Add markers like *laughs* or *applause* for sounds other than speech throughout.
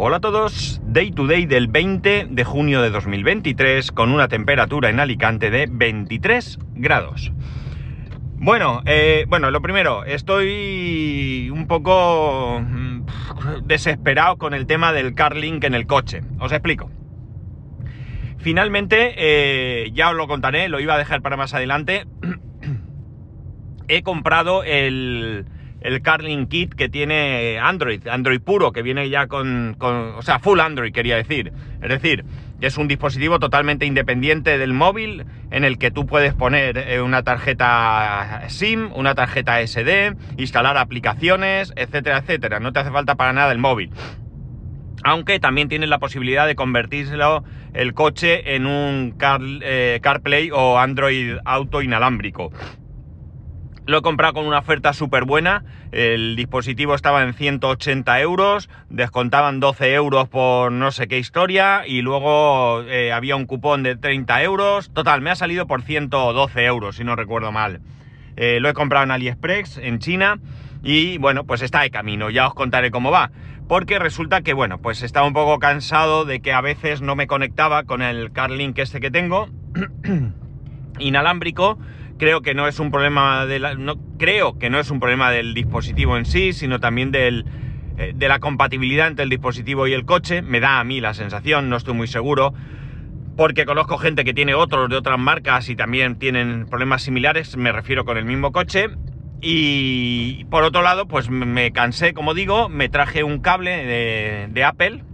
Hola a todos, Day to Day del 20 de junio de 2023 con una temperatura en Alicante de 23 grados. Bueno, eh, bueno, lo primero, estoy un poco mm, desesperado con el tema del CarLink en el coche. Os explico. Finalmente, eh, ya os lo contaré, lo iba a dejar para más adelante. *clears throat* He comprado el, el CarLink Kit que tiene Android, Android puro, que viene ya con, o sea, full Android quería decir. Es decir, es un dispositivo totalmente independiente del móvil en el que tú puedes poner eh, una tarjeta SIM, una tarjeta SD, instalar aplicaciones, etcétera, etcétera. No te hace falta para nada el móvil. Aunque también tienes la posibilidad de convertírselo el coche en un eh, CarPlay o Android Auto inalámbrico. Lo he comprado con una oferta súper buena. El dispositivo estaba en 180 euros, descontaban 12 euros por no sé qué historia y luego eh, había un cupón de 30 euros. Total, me ha salido por 112 euros, si no recuerdo mal. Eh, lo he comprado en AliExpress, en China, y bueno, pues está de camino. Ya os contaré cómo va. Porque resulta que, bueno, pues estaba un poco cansado de que a veces no me conectaba con el CarLink este que tengo, *clears throat* inalámbrico creo que no es un problema no creo que no es un problema del dispositivo en sí, sino también del, eh, de la compatibilidad entre el dispositivo y el coche. Me da a mí la sensación, no estoy muy seguro, porque conozco gente que tiene otros de otras marcas y también tienen problemas similares. Me refiero con el mismo coche. Y por otro lado, pues me cansé, como digo, me traje un cable de Apple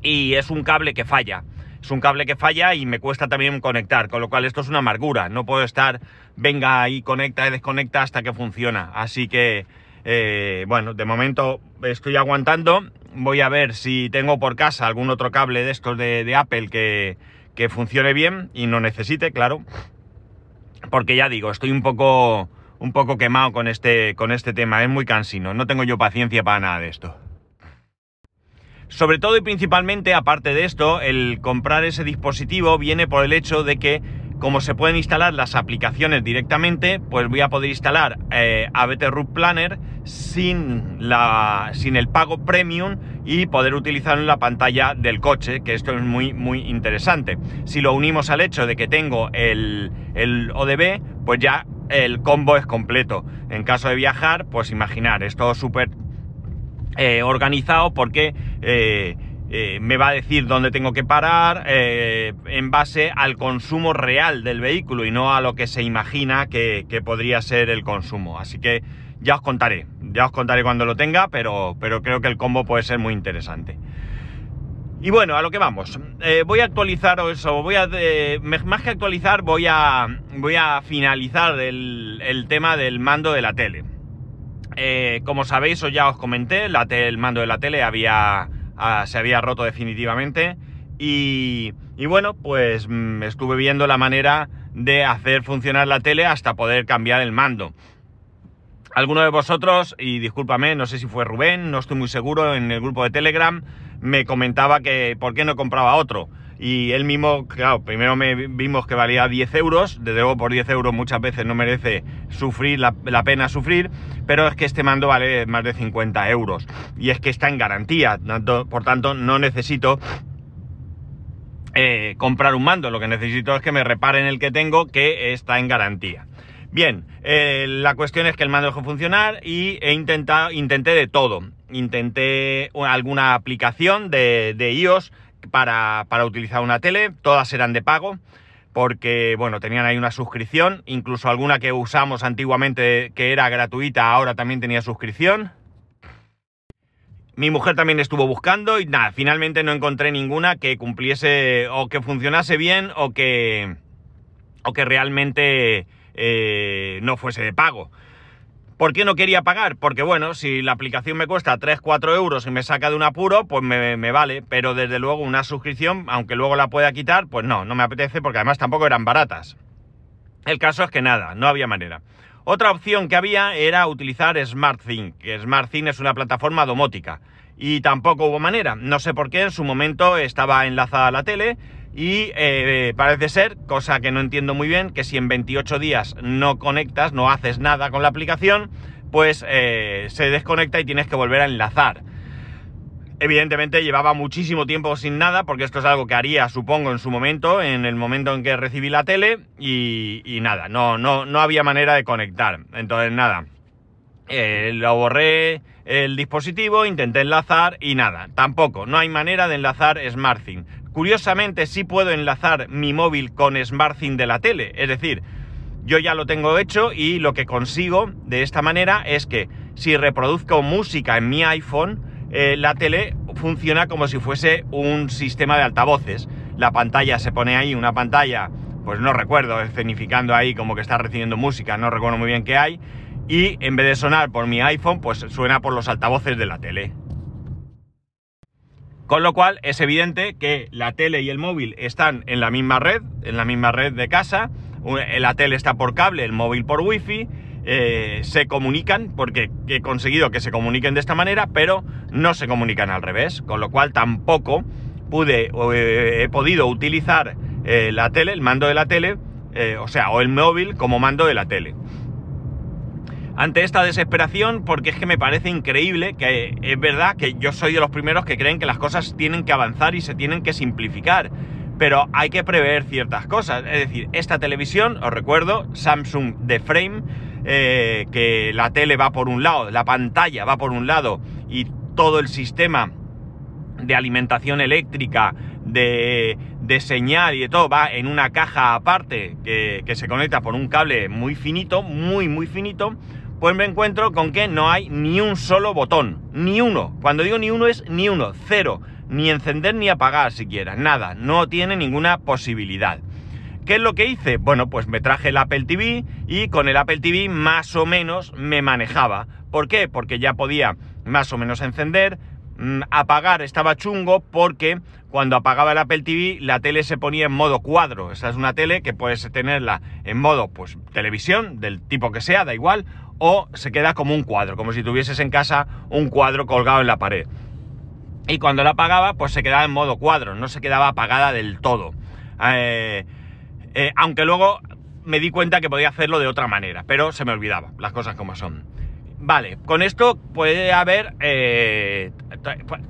y es un cable que falla es un cable que falla y me cuesta también conectar, con lo cual esto es una amargura. No puedo estar, venga y conecta y desconecta hasta que funciona. Así que, eh, bueno, de momento estoy aguantando. Voy a ver si tengo por casa algún otro cable de estos de, Apple que, que funcione bien y no necesite, claro. Porque ya digo, estoy un poco, un poco quemado con este, con este tema. Es muy cansino. No tengo yo paciencia para nada de esto. Sobre todo y principalmente, aparte de esto, el comprar ese dispositivo viene por el hecho de que como se pueden instalar las aplicaciones directamente, pues voy a poder instalar eh, ABT Root Planner sin, la, sin el pago premium y poder utilizarlo en la pantalla del coche, que esto es muy, muy interesante. Si lo unimos al hecho de que tengo el, el ODB, pues ya el combo es completo. En caso de viajar, pues imaginar, es todo súper eh, organizado porque eh, eh, me va a decir dónde tengo que parar en base al consumo real del vehículo y no a lo que se imagina que, podría ser el consumo. Así que ya os contaré, ya os contaré cuando lo tenga, pero, pero creo que el combo puede ser muy interesante. Y bueno, a lo que vamos. voy a actualizar eso, voy a más que actualizar, voy a voy a finalizar el tema del mando de la tele. Eh, como sabéis, o ya os comenté, el mando de la tele había, ah, se había roto definitivamente. Y, bueno, pues mm, estuve viendo la manera de hacer funcionar la tele hasta poder cambiar el mando. Alguno de vosotros, y discúlpame, no sé si fue Rubén, no estoy muy seguro, en el grupo de Telegram, me comentaba que por qué no compraba otro y él mismo, claro, primero me vimos que valía 10 euros, desde luego por 10 euros muchas veces no merece sufrir la, pena sufrir, pero es que este mando vale más de 50 euros y es que está en garantía, por tanto no necesito eh, comprar un mando, lo que necesito es que me reparen el que tengo que está en garantía. Bien, eh, la cuestión es que el mando dejó funcionar y he intentado, intenté de todo. Intenté alguna aplicación de, de iOS para, utilizar una tele, todas eran de pago, porque bueno, tenían ahí una suscripción, incluso alguna que usamos antiguamente que era gratuita, ahora también tenía suscripción. Mi mujer también estuvo buscando y nada, finalmente no encontré ninguna que cumpliese o que funcionase bien o que, o que realmente eh, no fuese de pago. ¿Por qué no quería pagar? Porque bueno, si la aplicación me cuesta 3-4 euros y me saca de un apuro, pues me, vale. Pero desde luego una suscripción, aunque luego la pueda quitar, pues no, no me apetece porque además tampoco eran baratas. El caso es que nada, no había manera. Otra opción que había era utilizar SmartThing, que SmartThing es una plataforma domótica. Y tampoco hubo manera. No sé por qué en su momento estaba enlazada a la tele y eh, parece ser, cosa que no entiendo muy bien, que si en 28 días no conectas, no haces nada con la aplicación, pues eh, se desconecta y tienes que volver a enlazar. Evidentemente llevaba muchísimo tiempo sin nada, porque esto es algo que haría, supongo, en su momento, en el momento en que recibí la tele, y, nada, no, no, no había manera de conectar. Entonces, nada, eh, lo borré el dispositivo, intenté enlazar y nada, tampoco, no hay manera de enlazar SmartThing. Curiosamente, sí puedo enlazar mi móvil con SmartThing de la tele, es decir, yo ya lo tengo hecho y lo que consigo de esta manera es que si reproduzco música en mi iPhone, eh, la tele funciona como si fuese un sistema de altavoces. La pantalla se pone ahí, una pantalla, pues no recuerdo, escenificando ahí como que está recibiendo música, no recuerdo muy bien qué hay. Y en vez de sonar por mi iPhone, pues suena por los altavoces de la tele. Con lo cual es evidente que la tele y el móvil están en la misma red, en la misma red de casa. La tele está por cable, el móvil por wifi eh, se comunican, porque he conseguido que se comuniquen de esta manera, pero no se comunican al revés, con lo cual tampoco pude o he podido utilizar eh, la tele, el mando de la tele, eh, o sea, o el móvil como mando de la tele. Ante esta desesperación, porque es que me parece increíble que es verdad que yo soy de los primeros que creen que las cosas tienen que avanzar y se tienen que simplificar pero hay que prever ciertas cosas. Es decir, esta televisión, os recuerdo, Samsung de Frame, eh, que la tele va por un lado, la pantalla va por un lado y todo el sistema de alimentación eléctrica, de, señal y de todo va en una caja aparte que, que se conecta por un cable muy finito, muy, muy finito, pues me encuentro con que no hay ni un solo botón, ni uno. Cuando digo ni uno es ni uno, cero, ni encender ni apagar siquiera, nada, no tiene ninguna posibilidad. ¿Qué es lo que hice? Bueno, pues me traje el Apple TV y con el Apple TV más o menos me manejaba. ¿Por qué? Porque ya podía más o menos encender, mm, apagar estaba chungo porque cuando apagaba el Apple TV la tele se ponía en modo cuadro. Esa es una tele que puedes tenerla en modo pues televisión del tipo que sea, da igual, o se queda como un cuadro, como si tuvieses en casa un cuadro colgado en la pared. Y cuando la apagaba pues se quedaba en modo cuadro, no se quedaba apagada del todo. Eh, eh, aunque luego me di cuenta que podía hacerlo de otra manera, pero se me olvidaba, las cosas como son. Vale, con esto puede haber... Eh,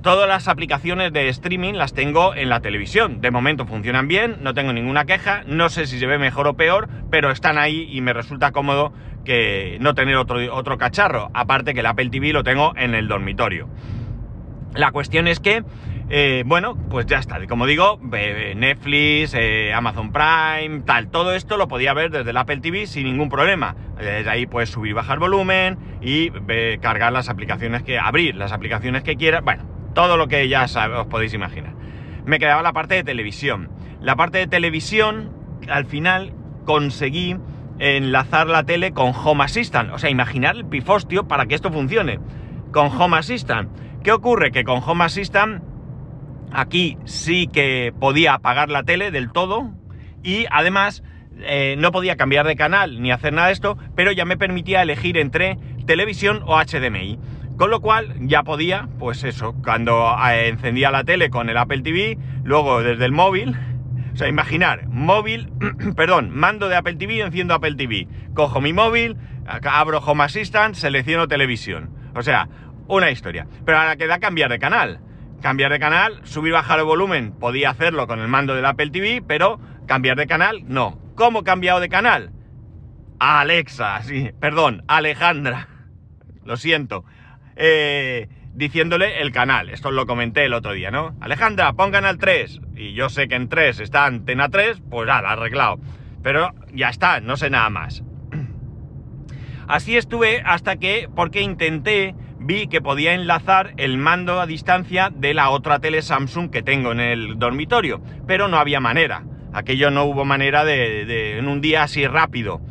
todas las aplicaciones de streaming las tengo en la televisión. De momento funcionan bien, no tengo ninguna queja, no sé si se ve mejor o peor, pero están ahí y me resulta cómodo que no tener otro, otro cacharro. Aparte que el Apple TV lo tengo en el dormitorio. La cuestión es que eh, bueno, pues ya está. Como digo, Netflix, eh, Amazon Prime, tal, todo esto lo podía ver desde el Apple TV sin ningún problema. Desde ahí puedes subir y bajar volumen y cargar las aplicaciones que, abrir las aplicaciones que quieras. Bueno, todo lo que ya os podéis imaginar. Me quedaba la parte de televisión. La parte de televisión, al final conseguí enlazar la tele con Home Assistant. O sea, imaginar el pifostio para que esto funcione. Con Home Assistant. ¿Qué ocurre? Que con Home Assistant Aquí sí que podía apagar la tele del todo y además eh, no podía cambiar de canal ni hacer nada de esto, pero ya me permitía elegir entre televisión o HDMI. Con lo cual ya podía, pues eso, cuando eh, encendía la tele con el Apple TV, luego desde el móvil, o sea, imaginar, móvil, *clears throat* perdón, mando de Apple TV, enciendo Apple TV, cojo mi móvil, abro Home Assistant, selecciono televisión. O sea, una historia. Pero ahora queda cambiar de canal cambiar de canal, subir bajar el volumen, podía hacerlo con el mando del Apple TV, pero cambiar de canal, no. ¿Cómo he cambiado de canal? Alexa, *laughs* sí, perdón, Alejandra, *laughs* lo siento, eh, diciéndole el canal, esto lo comenté el otro día, ¿no? Alejandra, pon canal 3, y yo sé que en 3 está antena 3, pues ya, arreglado, pero ya está, no sé nada más. *clears throat* Así estuve hasta que, porque intenté vi que podía enlazar el mando a distancia de la otra tele Samsung que tengo en el dormitorio, pero no había manera. Aquello no hubo manera de, en un día así rápido.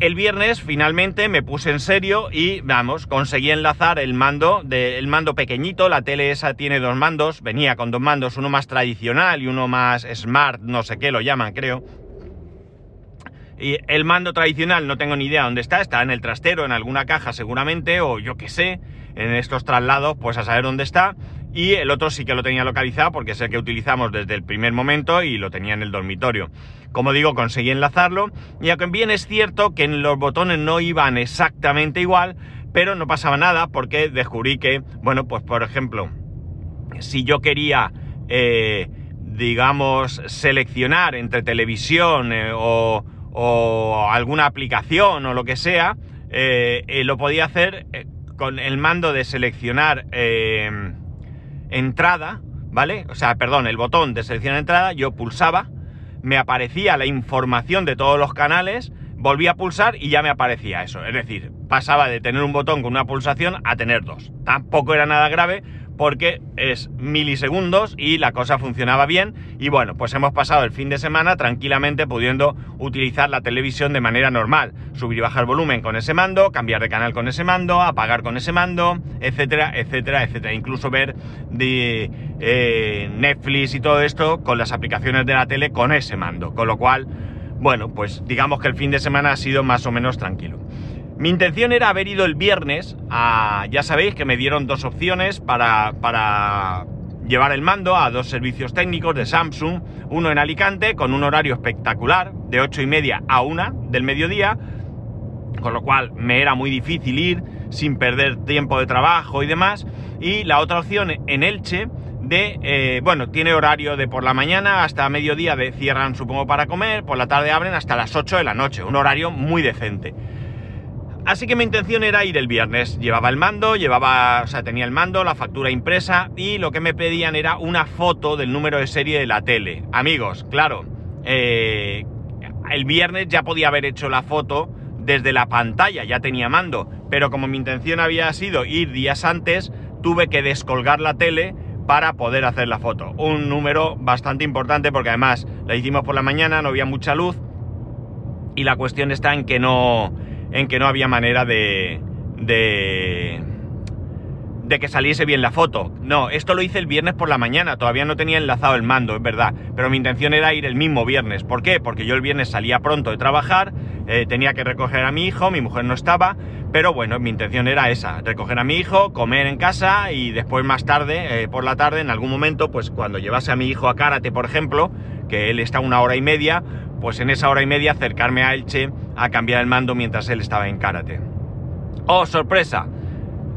El viernes finalmente me puse en serio y vamos, conseguí enlazar el mando del mando pequeñito, la tele esa tiene dos mandos, venía con dos mandos, uno más tradicional y uno más smart, no sé qué lo llaman, creo. Y el mando tradicional no tengo ni idea dónde está, está en el trastero, en alguna caja seguramente, o yo qué sé, en estos traslados, pues a saber dónde está. Y el otro sí que lo tenía localizado porque es el que utilizamos desde el primer momento y lo tenía en el dormitorio. Como digo, conseguí enlazarlo y aunque bien es cierto que los botones no iban exactamente igual, pero no pasaba nada porque descubrí que, bueno, pues por ejemplo, si yo quería, eh, digamos, seleccionar entre televisión eh, o, alguna aplicación o lo que sea, eh, lo podía hacer con el mando de seleccionar entrada, ¿vale? O sea, perdón, el botón de seleccionar entrada, yo pulsaba, me aparecía la información de todos los canales, volvía a pulsar y ya me aparecía eso. Es decir, pasaba de tener un botón con una pulsación a tener dos. Tampoco era nada grave porque es milisegundos y la cosa funcionaba bien. Y bueno, pues hemos pasado el fin de semana tranquilamente pudiendo utilizar la televisión de manera normal. Subir y bajar volumen con ese mando, cambiar de canal con ese mando, apagar con ese mando, etcétera, etcétera, etcétera. Incluso ver de eh, Netflix y todo esto con las aplicaciones de la tele con ese mando. Con lo cual, bueno, pues digamos que el fin de semana ha sido más o menos tranquilo. Mi intención era haber ido el viernes. Ya sabéis que me dieron dos opciones para, para llevar el mando a dos servicios técnicos de Samsung, uno en Alicante con un horario espectacular de 8 y media a 1 del mediodía, con lo cual me era muy difícil ir sin perder tiempo de trabajo y demás, y la otra opción en Elche de, eh, bueno, tiene horario de por la mañana hasta mediodía de cierran supongo para comer, por la tarde abren hasta las 8 de la noche, un horario muy decente. Así que mi intención era ir el viernes. Llevaba el mando, llevaba, o sea, tenía el mando, la factura impresa y lo que me pedían era una foto del número de serie de la tele. Amigos, claro, eh, el viernes ya podía haber hecho la foto desde la pantalla, ya tenía mando, pero como mi intención había sido ir días antes, tuve que descolgar la tele para poder hacer la foto. Un número bastante importante porque además la hicimos por la mañana, no había mucha luz y la cuestión está en que no en que no había manera de, de, de que saliese bien la foto. No, esto lo hice el viernes por la mañana, todavía no tenía enlazado el mando, es verdad, pero mi intención era ir el mismo viernes. ¿Por qué? Porque yo el viernes salía pronto de trabajar, eh, tenía que recoger a mi hijo, mi mujer no estaba, pero bueno, mi intención era esa, recoger a mi hijo, comer en casa y después más tarde, eh, por la tarde, en algún momento, pues cuando llevase a mi hijo a karate, por ejemplo, que él está una hora y media, pues en esa hora y media acercarme a Elche a cambiar el mando mientras él estaba en karate. ¡Oh, sorpresa!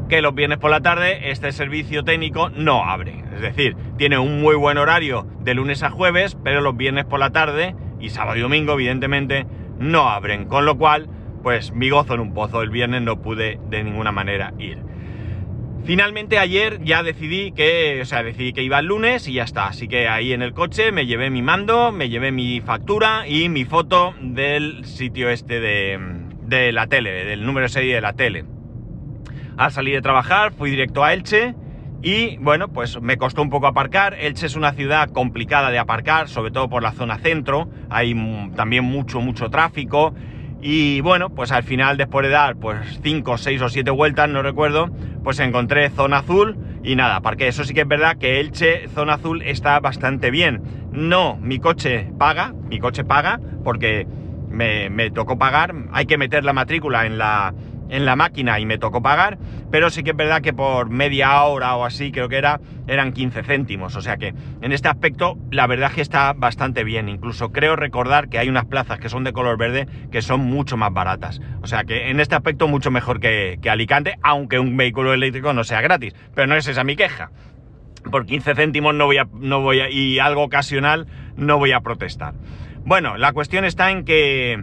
Que los viernes por la tarde este servicio técnico no abre. Es decir, tiene un muy buen horario de lunes a jueves, pero los viernes por la tarde y sábado y domingo, evidentemente, no abren. Con lo cual, pues mi gozo en un pozo. El viernes no pude de ninguna manera ir. Finalmente ayer ya decidí que, o sea, decidí que iba el lunes y ya está. Así que ahí en el coche me llevé mi mando, me llevé mi factura y mi foto del sitio este de, de la tele, del número 6 de la tele. Al salir de trabajar fui directo a Elche y bueno, pues me costó un poco aparcar. Elche es una ciudad complicada de aparcar, sobre todo por la zona centro. Hay también mucho, mucho tráfico. Y bueno, pues al final, después de dar pues 5, 6 o 7 vueltas, no recuerdo, pues encontré zona azul y nada, porque eso sí que es verdad que Elche, zona azul, está bastante bien. No, mi coche paga, mi coche paga, porque me, me tocó pagar, hay que meter la matrícula en la, en la máquina y me tocó pagar, pero sí que es verdad que por media hora o así, creo que era, eran 15 céntimos. O sea que en este aspecto la verdad es que está bastante bien. Incluso creo recordar que hay unas plazas que son de color verde que son mucho más baratas. O sea que en este aspecto mucho mejor que, Alicante, aunque un vehículo eléctrico no sea gratis. Pero no es esa mi queja. Por 15 céntimos no voy a, no voy a, y algo ocasional no voy a protestar. Bueno, la cuestión está en que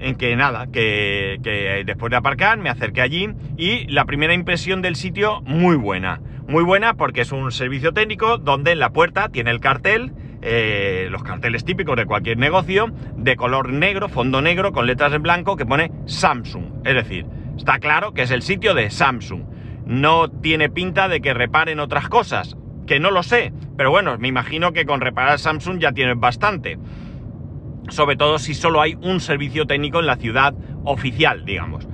en que nada, que, después de aparcar me acerqué allí y la primera impresión del sitio muy buena. Muy buena porque es un servicio técnico donde en la puerta tiene el cartel, eh, los carteles típicos de cualquier negocio, de color negro, fondo negro, con letras en blanco que pone Samsung. Es decir, está claro que es el sitio de Samsung. No tiene pinta de que reparen otras cosas, que no lo sé, pero bueno, me imagino que con reparar Samsung ya tienes bastante sobre todo si solo hay un servicio técnico en la ciudad oficial, digamos.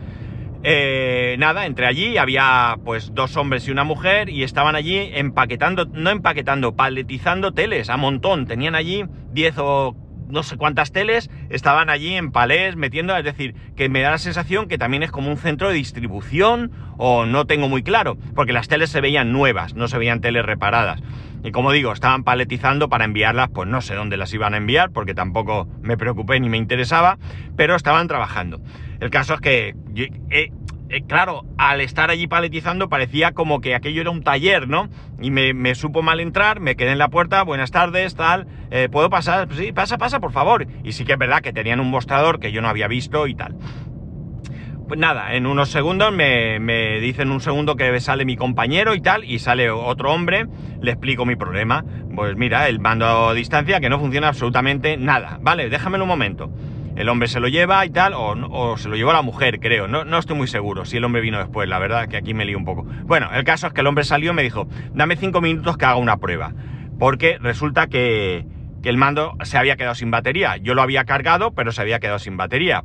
Eh, nada, entre allí, había pues dos hombres y una mujer y estaban allí empaquetando, no empaquetando, paletizando teles a montón. Tenían allí 10 o no sé cuántas teles, estaban allí en palés metiendo, es decir, que me da la sensación que también es como un centro de distribución o no tengo muy claro, porque las teles se veían nuevas, no se veían teles reparadas. Y como digo, estaban paletizando para enviarlas, pues no sé dónde las iban a enviar, porque tampoco me preocupé ni me interesaba, pero estaban trabajando. El caso es que eh, claro, al estar allí paletizando parecía como que aquello era un taller, ¿no? Y me, supo mal entrar, me quedé en la puerta, buenas tardes, tal, eh, ¿puedo pasar? Sí, pasa, pasa, por favor. Y sí que es verdad que tenían un mostrador que yo no había visto y tal. Pues nada, en unos segundos me, me, dicen un segundo que sale mi compañero y tal, y sale otro hombre, le explico mi problema. Pues mira, el mando a distancia que no funciona absolutamente nada. Vale, déjamelo un momento. El hombre se lo lleva y tal, o, se lo llevó la mujer, creo. No, no, estoy muy seguro si el hombre vino después, la verdad que aquí me lío un poco. Bueno, el caso es que el hombre salió y me dijo, dame cinco minutos que haga una prueba. Porque resulta que, que el mando se había quedado sin batería. Yo lo había cargado, pero se había quedado sin batería.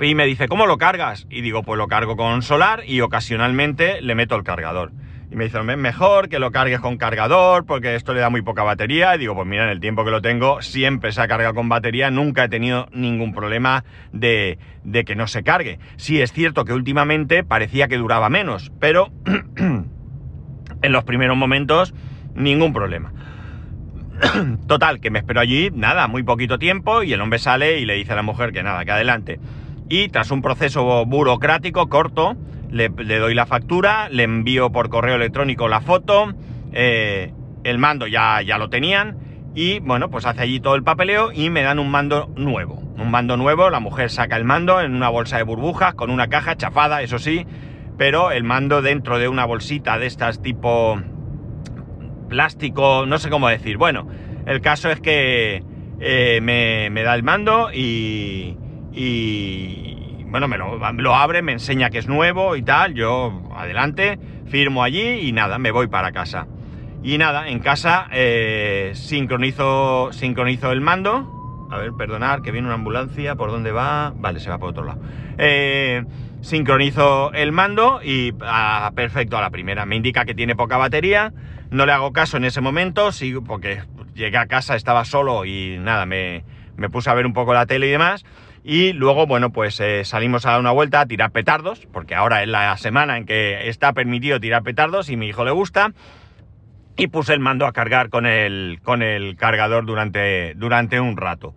Y me dice, ¿cómo lo cargas? Y digo, pues lo cargo con solar y ocasionalmente le meto el cargador. Y me dice, mejor que lo cargues con cargador porque esto le da muy poca batería. Y digo, pues mira, en el tiempo que lo tengo siempre se ha cargado con batería, nunca he tenido ningún problema de, de que no se cargue. Sí es cierto que últimamente parecía que duraba menos, pero *clears throat* en los primeros momentos ningún problema. *clears throat* Total, que me espero allí, nada, muy poquito tiempo y el hombre sale y le dice a la mujer que nada, que adelante y tras un proceso burocrático corto, le, doy la factura, le envío por correo electrónico la foto, eh, el mando ya, ya lo tenían y bueno, pues hace allí todo el papeleo y me dan un mando nuevo. Un mando nuevo, la mujer saca el mando en una bolsa de burbujas con una caja chafada, eso sí, pero el mando dentro de una bolsita de estas tipo plástico, no sé cómo decir. Bueno, el caso es que eh, me, me da el mando y, y bueno, me lo, abre, me enseña que es nuevo y tal, yo adelante, firmo allí y nada, me voy para casa. Y nada, en casa eh, sincronizo, sincronizo el mando. A ver, perdonar, que viene una ambulancia, ¿por dónde va? Vale, se va por otro lado. Eh, sincronizo el mando y ah, perfecto a la primera. Me indica que tiene poca batería, no le hago caso en ese momento, sigo porque llegué a casa, estaba solo y nada, me, me puse a ver un poco la tele y demás. Y luego, bueno, pues eh, salimos a dar una vuelta a tirar petardos, porque ahora es la semana en que está permitido tirar petardos y mi hijo le gusta. Y puse el mando a cargar con el, con el cargador durante, durante un rato.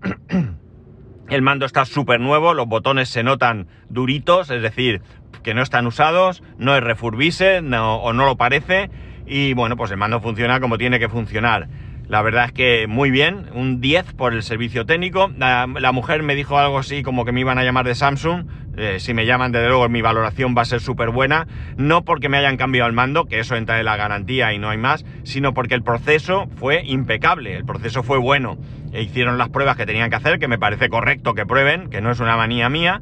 *clears throat* el mando está súper nuevo, los botones se notan duritos, es decir, que no están usados, no es refurbise no, o no lo parece. Y bueno, pues el mando funciona como tiene que funcionar. La verdad es que muy bien, un 10 por el servicio técnico. La, mujer me dijo algo así como que me iban a llamar de Samsung. Eh, si me llaman, desde luego mi valoración va a ser súper buena. No porque me hayan cambiado el mando, que eso entra en la garantía y no hay más, sino porque el proceso fue impecable, el proceso fue bueno. E hicieron las pruebas que tenían que hacer, que me parece correcto que prueben, que no es una manía mía.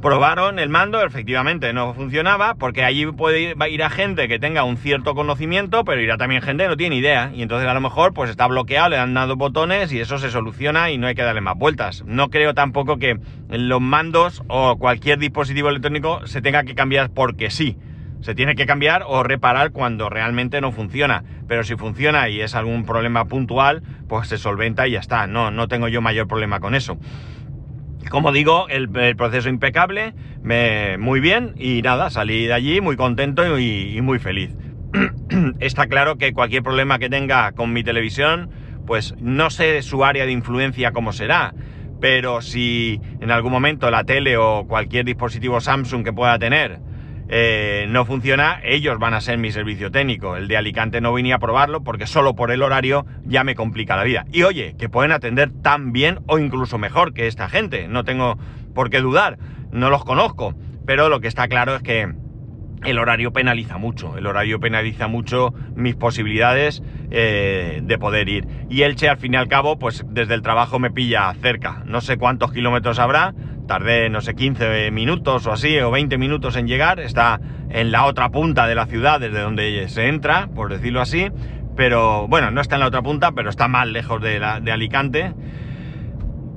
Probaron el mando, efectivamente no funcionaba, porque allí puede ir, a gente que tenga un cierto conocimiento, pero irá también gente que no tiene idea. Y entonces a lo mejor pues está bloqueado, le han dado botones y eso se soluciona y no hay que darle más vueltas. No creo tampoco que los mandos o cualquier dispositivo electrónico se tenga que cambiar porque sí. Se tiene que cambiar o reparar cuando realmente no funciona. Pero si funciona y es algún problema puntual, pues se solventa y ya está. No, no tengo yo mayor problema con eso. Como digo, el, proceso impecable, muy bien y nada, salí de allí muy contento y, muy feliz. *clears throat* Está claro que cualquier problema que tenga con mi televisión, pues no sé su área de influencia cómo será, pero si en algún momento la tele o cualquier dispositivo Samsung que pueda tener eh, no funciona, ellos van a ser mi servicio técnico. El de Alicante no vine a probarlo porque solo por el horario ya me complica la vida. Y oye, que pueden atender tan bien o incluso mejor que esta gente. No tengo por qué dudar, no los conozco. Pero lo que está claro es que el horario penaliza mucho. El horario penaliza mucho mis posibilidades eh, de poder ir. Y Elche, al fin y al cabo, pues desde el trabajo me pilla cerca. No sé cuántos kilómetros habrá, tardé, no sé, 15 minutos o así, o 20 minutos en llegar, está en la otra punta de la ciudad desde donde se entra, por decirlo así, pero bueno, no está en la otra punta, pero está más lejos de, de Alicante.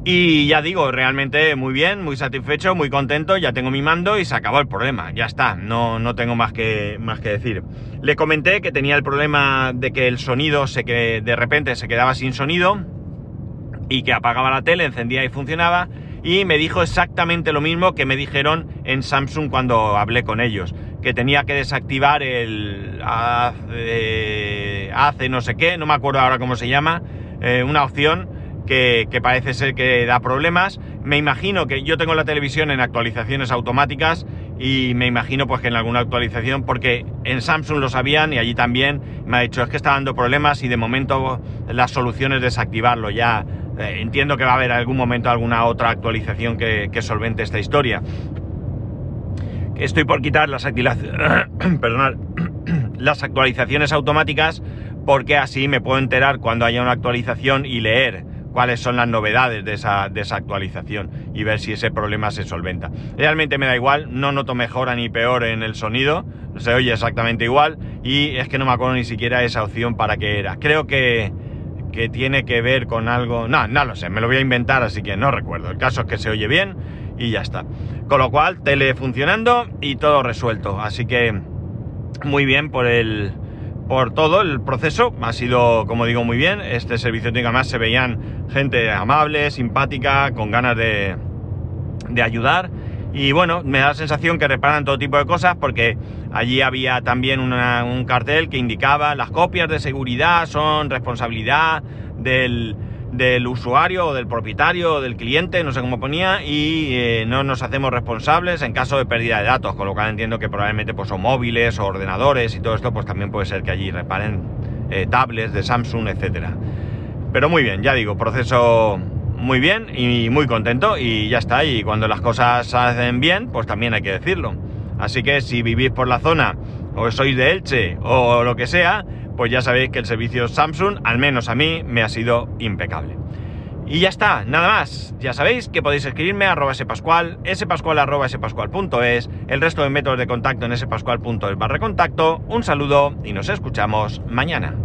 Y ya digo, realmente muy bien, muy satisfecho, muy contento, ya tengo mi mando y se acabó el problema, ya está, no, no tengo más que, más que decir. Le comenté que tenía el problema de que el sonido se que de repente se quedaba sin sonido y que apagaba la tele, encendía y funcionaba y me dijo exactamente lo mismo que me dijeron en Samsung cuando hablé con ellos, que tenía que desactivar el hace, no sé qué, no me acuerdo ahora cómo se llama, eh, una opción que, que, parece ser que da problemas. Me imagino que yo tengo la televisión en actualizaciones automáticas y me imagino pues que en alguna actualización, porque en Samsung lo sabían y allí también me ha dicho es que está dando problemas y de momento la solución es desactivarlo. Ya eh, entiendo que va a haber algún momento alguna otra actualización que, solvente esta historia. Estoy por quitar las, *coughs* *coughs* las actualizaciones automáticas porque así me puedo enterar cuando haya una actualización y leer cuáles son las novedades de esa, de esa actualización y ver si ese problema se solventa. Realmente me da igual, no noto mejora ni peor en el sonido, se oye exactamente igual y es que no me acuerdo ni siquiera esa opción para qué era. Creo que, que tiene que ver con algo... No, no lo sé, me lo voy a inventar, así que no recuerdo. El caso es que se oye bien y ya está. Con lo cual, tele funcionando y todo resuelto. Así que muy bien por el por todo el proceso. Ha sido, como digo, muy bien. Este servicio técnico además se veían gente amable, simpática, con ganas de, de ayudar. Y bueno, me da la sensación que reparan todo tipo de cosas porque allí había también un cartel que indicaba las copias de seguridad son responsabilidad del, del usuario o del propietario o del cliente, no sé cómo ponía, y eh, no nos hacemos responsables en caso de pérdida de datos, con lo cual entiendo que probablemente pues, son móviles o ordenadores y todo esto, pues también puede ser que allí reparen eh, tablets de Samsung, etcétera. Pero muy bien, ya digo, proceso muy bien y muy contento y ya está, y cuando las cosas se hacen bien, pues también hay que decirlo. Así que si vivís por la zona o sois de Elche o lo que sea, pues ya sabéis que el servicio Samsung, al menos a mí, me ha sido impecable. Y ya está, nada más. Ya sabéis que podéis escribirme a arroba spascual, spascual el resto de métodos de contacto en spascual.es barra contacto. Un saludo y nos escuchamos mañana.